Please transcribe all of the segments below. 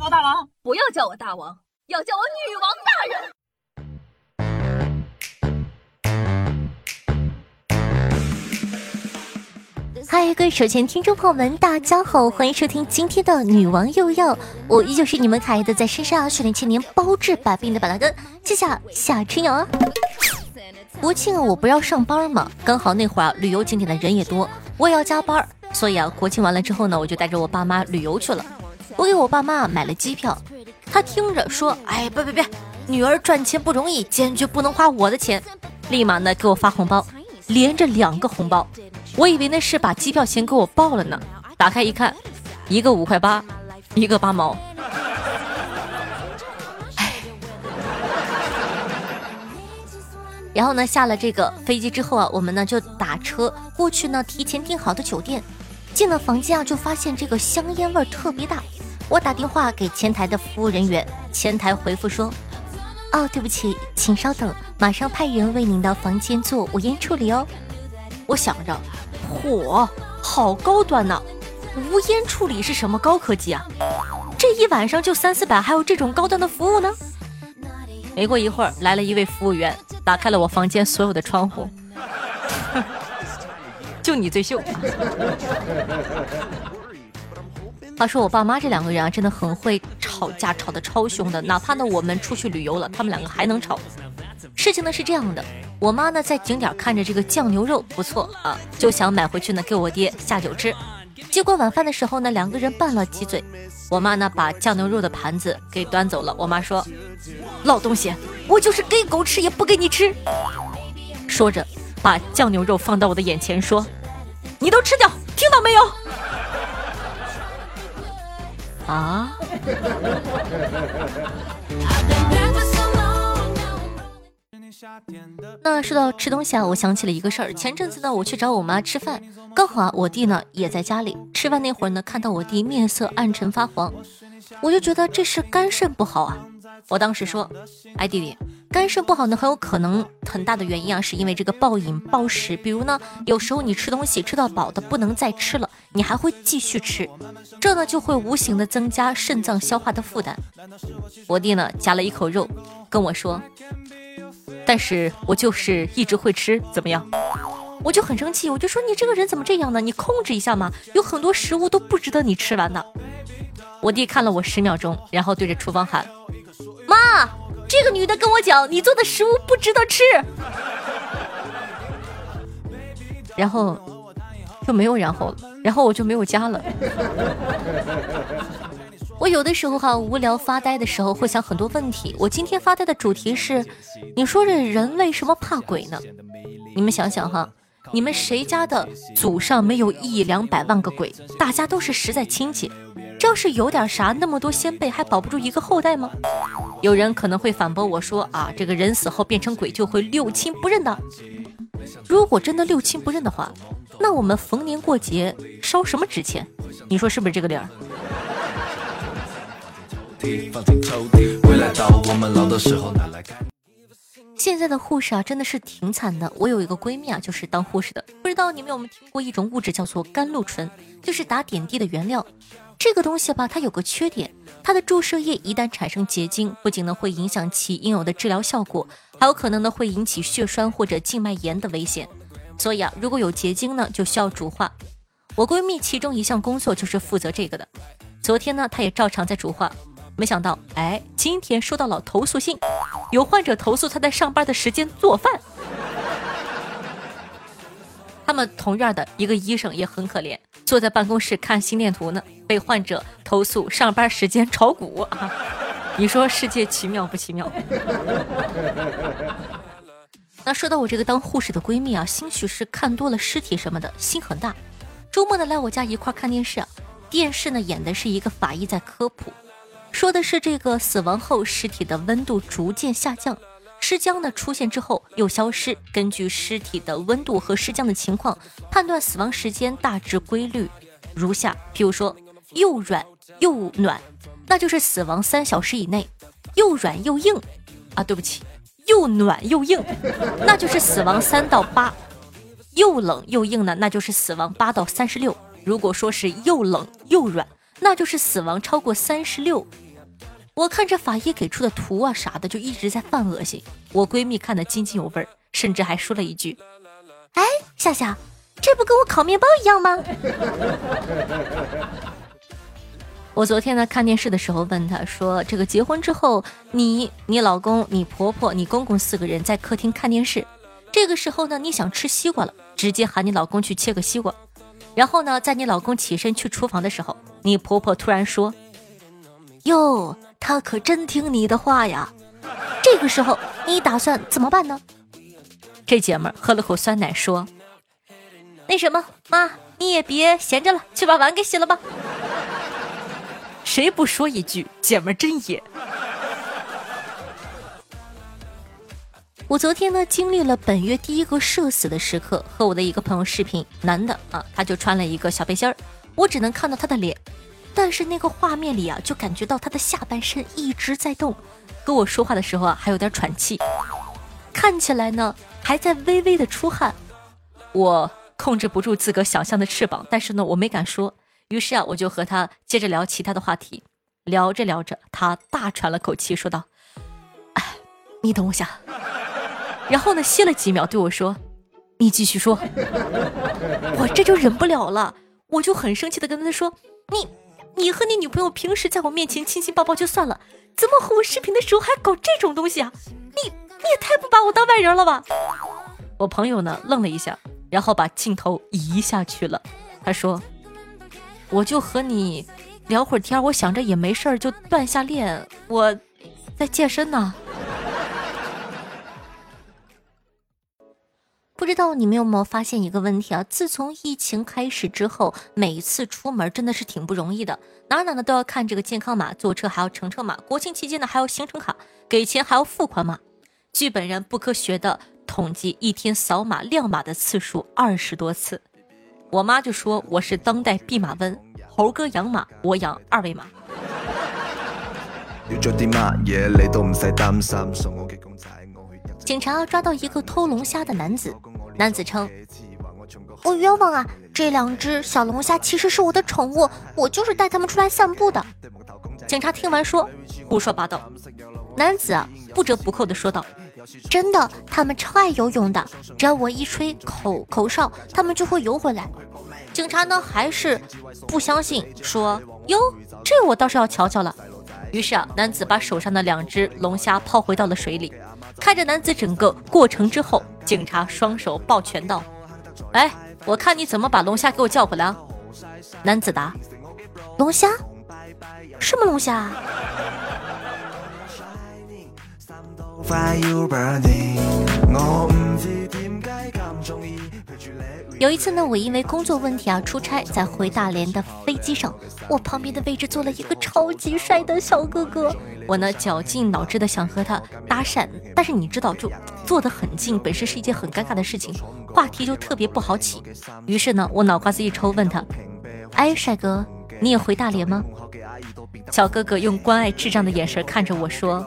我大王，不要叫我大王，要叫我女王大人。嗨，各位手前听众朋友们，大家好，欢迎收听今天的女王又要，我依旧是你们可爱的，在身上训练千年包治百病的板蓝根，谢谢夏春瑶啊。国庆，我不要上班嘛，刚好那会儿啊，旅游景点的人也多，我也要加班，所以啊，国庆完了之后呢，我就带着我爸妈旅游去了。我给我爸妈买了机票，他听着说，哎，别别别，女儿赚钱不容易，坚决不能花我的钱，立马呢给我发红包，连着两个红包。我以为那是把机票钱给我报了呢，打开一看，一个五块八，一个八毛。然后呢，下了这个飞机之后啊，我们呢就打车过去呢，提前订好的酒店，进了房间啊，就发现这个香烟味特别大。我打电话给前台的服务人员，前台回复说：“哦，对不起，请稍等，马上派人为您的房间做无烟处理哦。”我想着。嚯，好高端呐！无烟处理是什么高科技啊？这一晚上就三四百，还有这种高端的服务呢？没过一会儿，来了一位服务员，打开了我房间所有的窗户。就你最秀。话说我爸妈这两个人啊，真的很会吵架，吵得超凶的。哪怕呢我们出去旅游了，他们两个还能吵。事情呢是这样的，我妈呢在景点看着这个酱牛肉不错啊，就想买回去呢给我爹下酒吃。结果晚饭的时候呢，两个人拌了几嘴，我妈呢把酱牛肉的盘子给端走了。我妈说：“老东西，我就是给狗吃也不给你吃。”说着把酱牛肉放到我的眼前说：“你都吃掉，听到没有？”啊。那说到吃东西啊，我想起了一个事儿。前阵子呢，我去找我妈吃饭，刚好啊，我弟呢也在家里。吃饭那会儿呢，看到我弟面色暗沉发黄，我就觉得这是肝肾不好啊。我当时说：“哎，弟弟，肝肾不好呢，很有可能很大的原因啊，是因为这个暴饮暴食。比如呢，有时候你吃东西吃到饱的不能再吃了，你还会继续吃，这呢就会无形的增加肾脏消化的负担。”我弟呢夹了一口肉，跟我说。但是我就是一直会吃，怎么样？我就很生气，我就说你这个人怎么这样呢？你控制一下嘛，有很多食物都不值得你吃完的。我弟看了我十秒钟，然后对着厨房喊：“妈，这个女的跟我讲，你做的食物不值得吃。”然后就没有然后了，然后我就没有家了。我有的时候哈无聊发呆的时候会想很多问题。我今天发呆的主题是，你说这人为什么怕鬼呢？你们想想哈，你们谁家的祖上没有一两百万个鬼？大家都是实在亲戚，这要是有点啥，那么多先辈还保不住一个后代吗？有人可能会反驳我说啊，这个人死后变成鬼就会六亲不认的。如果真的六亲不认的话，那我们逢年过节烧什么纸钱？你说是不是这个理儿？现在的护士啊，真的是挺惨的。我有一个闺蜜啊，就是当护士的。不知道你们有没有听过一种物质叫做甘露醇，就是打点滴的原料。这个东西吧，它有个缺点，它的注射液一旦产生结晶，不仅呢会影响其应有的治疗效果，还有可能呢会引起血栓或者静脉炎的危险。所以啊，如果有结晶呢，就需要煮化。我闺蜜其中一项工作就是负责这个的。昨天呢，她也照常在煮化。没想到，哎，今天收到了投诉信，有患者投诉她在上班的时间做饭。他们同院的一个医生也很可怜，坐在办公室看心电图呢，被患者投诉上班时间炒股啊！你说世界奇妙不奇妙？那说到我这个当护士的闺蜜啊，兴许是看多了尸体什么的，心很大。周末呢来我家一块看电视啊，电视呢演的是一个法医在科普。说的是这个死亡后尸体的温度逐渐下降，尸僵呢出现之后又消失。根据尸体的温度和尸僵的情况，判断死亡时间大致规律如下：譬如说又软又暖，那就是死亡三小时以内；又软又硬，啊对不起，又暖又硬，那就是死亡三到八；又冷又硬呢，那就是死亡八到三十六。如果说是又冷又软。那就是死亡超过三十六我看这法医给出的图啊啥的，就一直在犯恶心。我闺蜜看得津津有味儿，甚至还说了一句：“哎，夏夏，这不跟我烤面包一样吗？”我昨天呢看电视的时候问他说：“这个结婚之后，你、你老公、你婆婆、你公公四个人在客厅看电视，这个时候呢你想吃西瓜了，直接喊你老公去切个西瓜。然后呢，在你老公起身去厨房的时候，你婆婆突然说：‘哟，他可真听你的话呀。’这个时候你打算怎么办呢？”这姐们儿喝了口酸奶说：“那什么，妈，你也别闲着了，去把碗给洗了吧。”谁不说一句姐们真野？我昨天呢经历了本月第一个社死的时刻，和我的一个朋友视频，男的啊，他就穿了一个小背心儿，我只能看到他的脸，但是那个画面里啊，就感觉到他的下半身一直在动，跟我说话的时候啊，还有点喘气，看起来呢还在微微的出汗，我控制不住自个想象的翅膀，但是呢我没敢说。于是啊，我就和他接着聊其他的话题，聊着聊着，他大喘了口气，说道：“哎，你等我下。”然后呢，歇了几秒，对我说：“你继续说。”我这就忍不了了，我就很生气的跟他说：“你，你和你女朋友平时在我面前亲亲抱抱就算了，怎么和我视频的时候还搞这种东西啊？你，你也太不把我当外人了吧？”我朋友呢，愣了一下，然后把镜头移下去了，他说。我就和你聊会儿天，我想着也没事儿，就锻下炼。我在健身呢。不知道你们有没有发现一个问题啊？自从疫情开始之后，每一次出门真的是挺不容易的，哪哪呢都要看这个健康码，坐车还要乘车码，国庆期间呢还要行程卡，给钱还要付款码。据本人不科学的统计，一天扫码亮码的次数二十多次。我妈就说我是当代弼马温，猴哥养马，我养二维码。警察抓到一个偷龙虾的男子，男子称：“我冤枉啊！这两只小龙虾其实是我的宠物，我就是带它们出来散步的。”警察听完说：“胡说八道！”男子啊，不折不扣的说道。真的，他们超爱游泳的，只要我一吹口口哨，他们就会游回来。警察呢还是不相信，说哟，这我倒是要瞧瞧了。于是啊，男子把手上的两只龙虾抛回到了水里，看着男子整个过程之后，警察双手抱拳道：“哎，我看你怎么把龙虾给我叫回来啊。”男子答：“龙虾？什么龙虾啊？”有一次呢，我因为工作问题啊出差，在回大连的飞机上，我旁边的位置坐了一个超级帅的小哥哥。我呢绞尽脑汁的想和他搭讪，但是你知道，就坐得很近，本身是一件很尴尬的事情，话题就特别不好起。于是呢，我脑瓜子一抽，问他：“哎，帅哥，你也回大连吗？”小哥哥用关爱智障的眼神看着我说。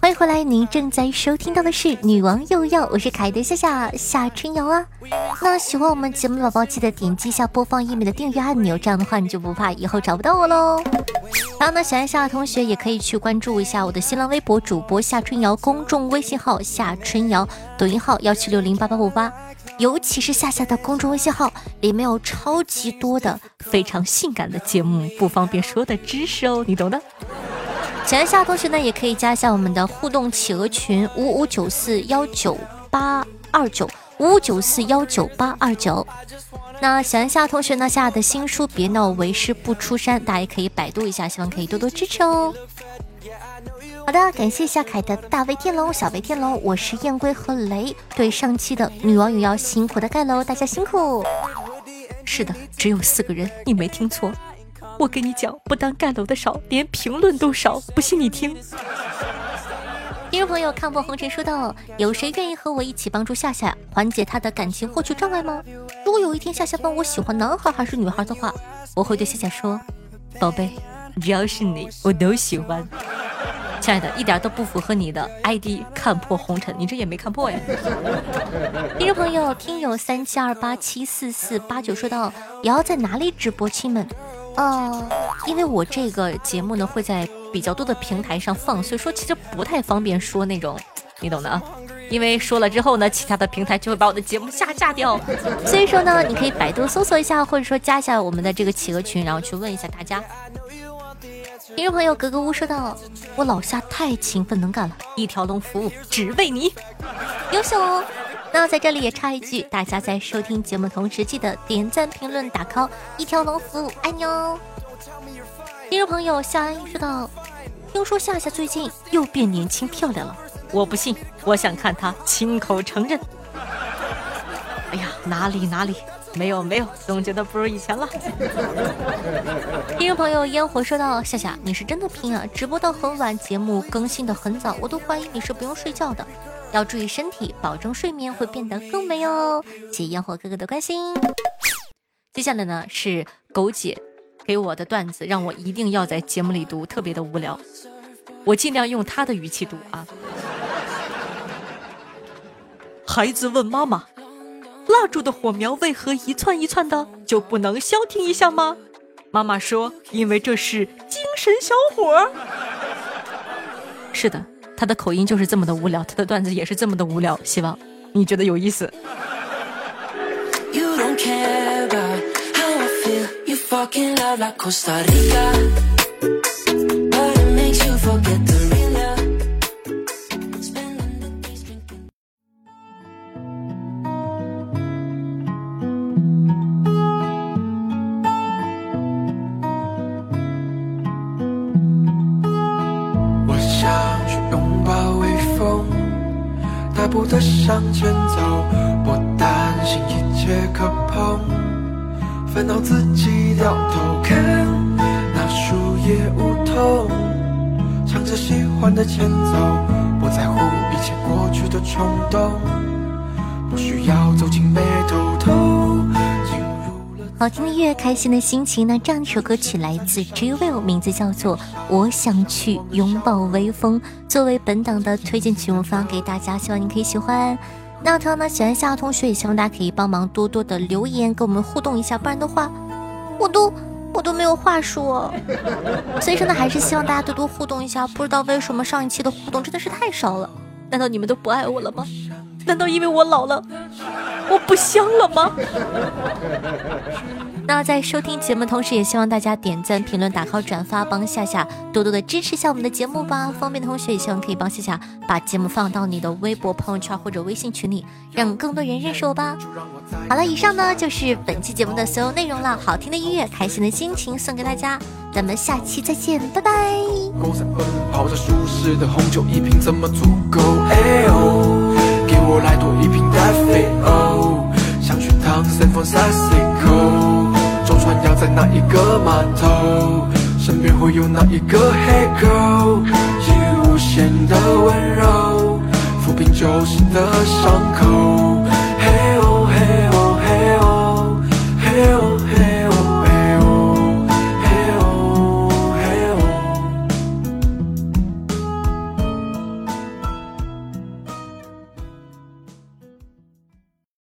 欢迎回来，您正在收听到的是《女王又要》，我是凯德夏夏夏春瑶啊。那喜欢我们节目的宝宝，记得点击一下播放页面的订阅按钮，这样的话你就不怕以后找不到我喽。然后呢，喜欢夏夏同学也可以去关注一下我的新浪微博主播夏春瑶，公众微信号夏春瑶，抖音号幺七六零八八五八，尤其是夏夏的公众微信号里面有超级多的非常性感的节目，不方便说的知识哦，你懂的。喜欢夏同学呢，也可以加一下我们的互动企鹅群五五九四幺九八二九五五九四幺九八二九。那喜欢夏同学呢，夏的新书《别闹为师不出山》，大家也可以百度一下，希望可以多多支持哦。好的，感谢夏凯的大威天龙、小威天龙，我是燕归和雷。对上期的女网友要辛苦的盖楼，大家辛苦。是的，只有四个人，你没听错。我跟你讲，不但盖楼的少，连评论都少。不信你听。听众朋友看破红尘说道：“有谁愿意和我一起帮助夏夏缓解她的感情获取障碍吗？如果有一天夏夏问我喜欢男孩还是女孩的话，我会对夏夏说：宝贝，只要是你，我都喜欢。亲爱的，一点都不符合你的 ID 看破红尘，你这也没看破呀。”听众朋友，听友三七二八七四四八九说道：“瑶瑶在哪里直播，亲们？呃，因为我这个节目呢会在。”比较多的平台上放，所以说其实不太方便说那种，你懂的啊。因为说了之后呢，其他的平台就会把我的节目下架掉。所以说呢，你可以百度搜索一下，或者说加一下我们的这个企鹅群，然后去问一下大家。听众朋友格格巫说道：“我老夏太勤奋能干了，一条龙服务只为你，优秀哦。”那在这里也插一句，大家在收听节目同时记得点赞、评论、打 call，一条龙服务爱你哦。听众朋友夏安说道。听说夏夏最近又变年轻漂亮了，我不信，我想看她亲口承认。哎呀，哪里哪里，没有没有，总觉得不如以前了。听众朋友烟火说道：“夏夏，你是真的拼啊，直播到很晚，节目更新的很早，我都怀疑你是不用睡觉的，要注意身体，保证睡眠会变得更美哦。”谢谢烟火哥哥的关心。接下来呢是狗姐。给我的段子让我一定要在节目里读，特别的无聊。我尽量用他的语气读啊。孩子问妈妈：“蜡烛的火苗为何一窜一窜的，就不能消停一下吗？”妈妈说：“因为这是精神小伙。”是的，他的口音就是这么的无聊，他的段子也是这么的无聊。希望你觉得有意思。我向前走，不担心一切可碰。烦恼自己掉头看那树叶梧桐，唱着喜欢的前奏，不在乎以前过去的冲动，不需要走进眉头头。好听的音乐，开心的心情。那这样一首歌曲来自 j w i l 名字叫做《我想去拥抱微风》，作为本档的推荐曲目发给大家，希望你可以喜欢。那同样呢，喜欢夏同学也希望大家可以帮忙多多的留言跟我们互动一下，不然的话，我都我都没有话说。所以说呢，还是希望大家多多互动一下。不知道为什么上一期的互动真的是太少了，难道你们都不爱我了吗？难道因为我老了，我不香了吗？那在收听节目同时，也希望大家点赞、评论、打 call、转发，帮夏夏多多的支持一下我们的节目吧。方便的同学也希望可以帮夏夏把节目放到你的微博、朋友圈或者微信群里，让更多人认识我吧。好了，以上呢就是本期节目的所有内容了。好听的音乐，开心的心情送给大家，咱们下期再见，拜拜。给我来多一瓶达菲欧，想去趟 San Francisco。在那一个码头身边会有哪一个黑口给予无限的温柔抚平旧时的伤口。嘿哦嘿哦嘿哦嘿哦。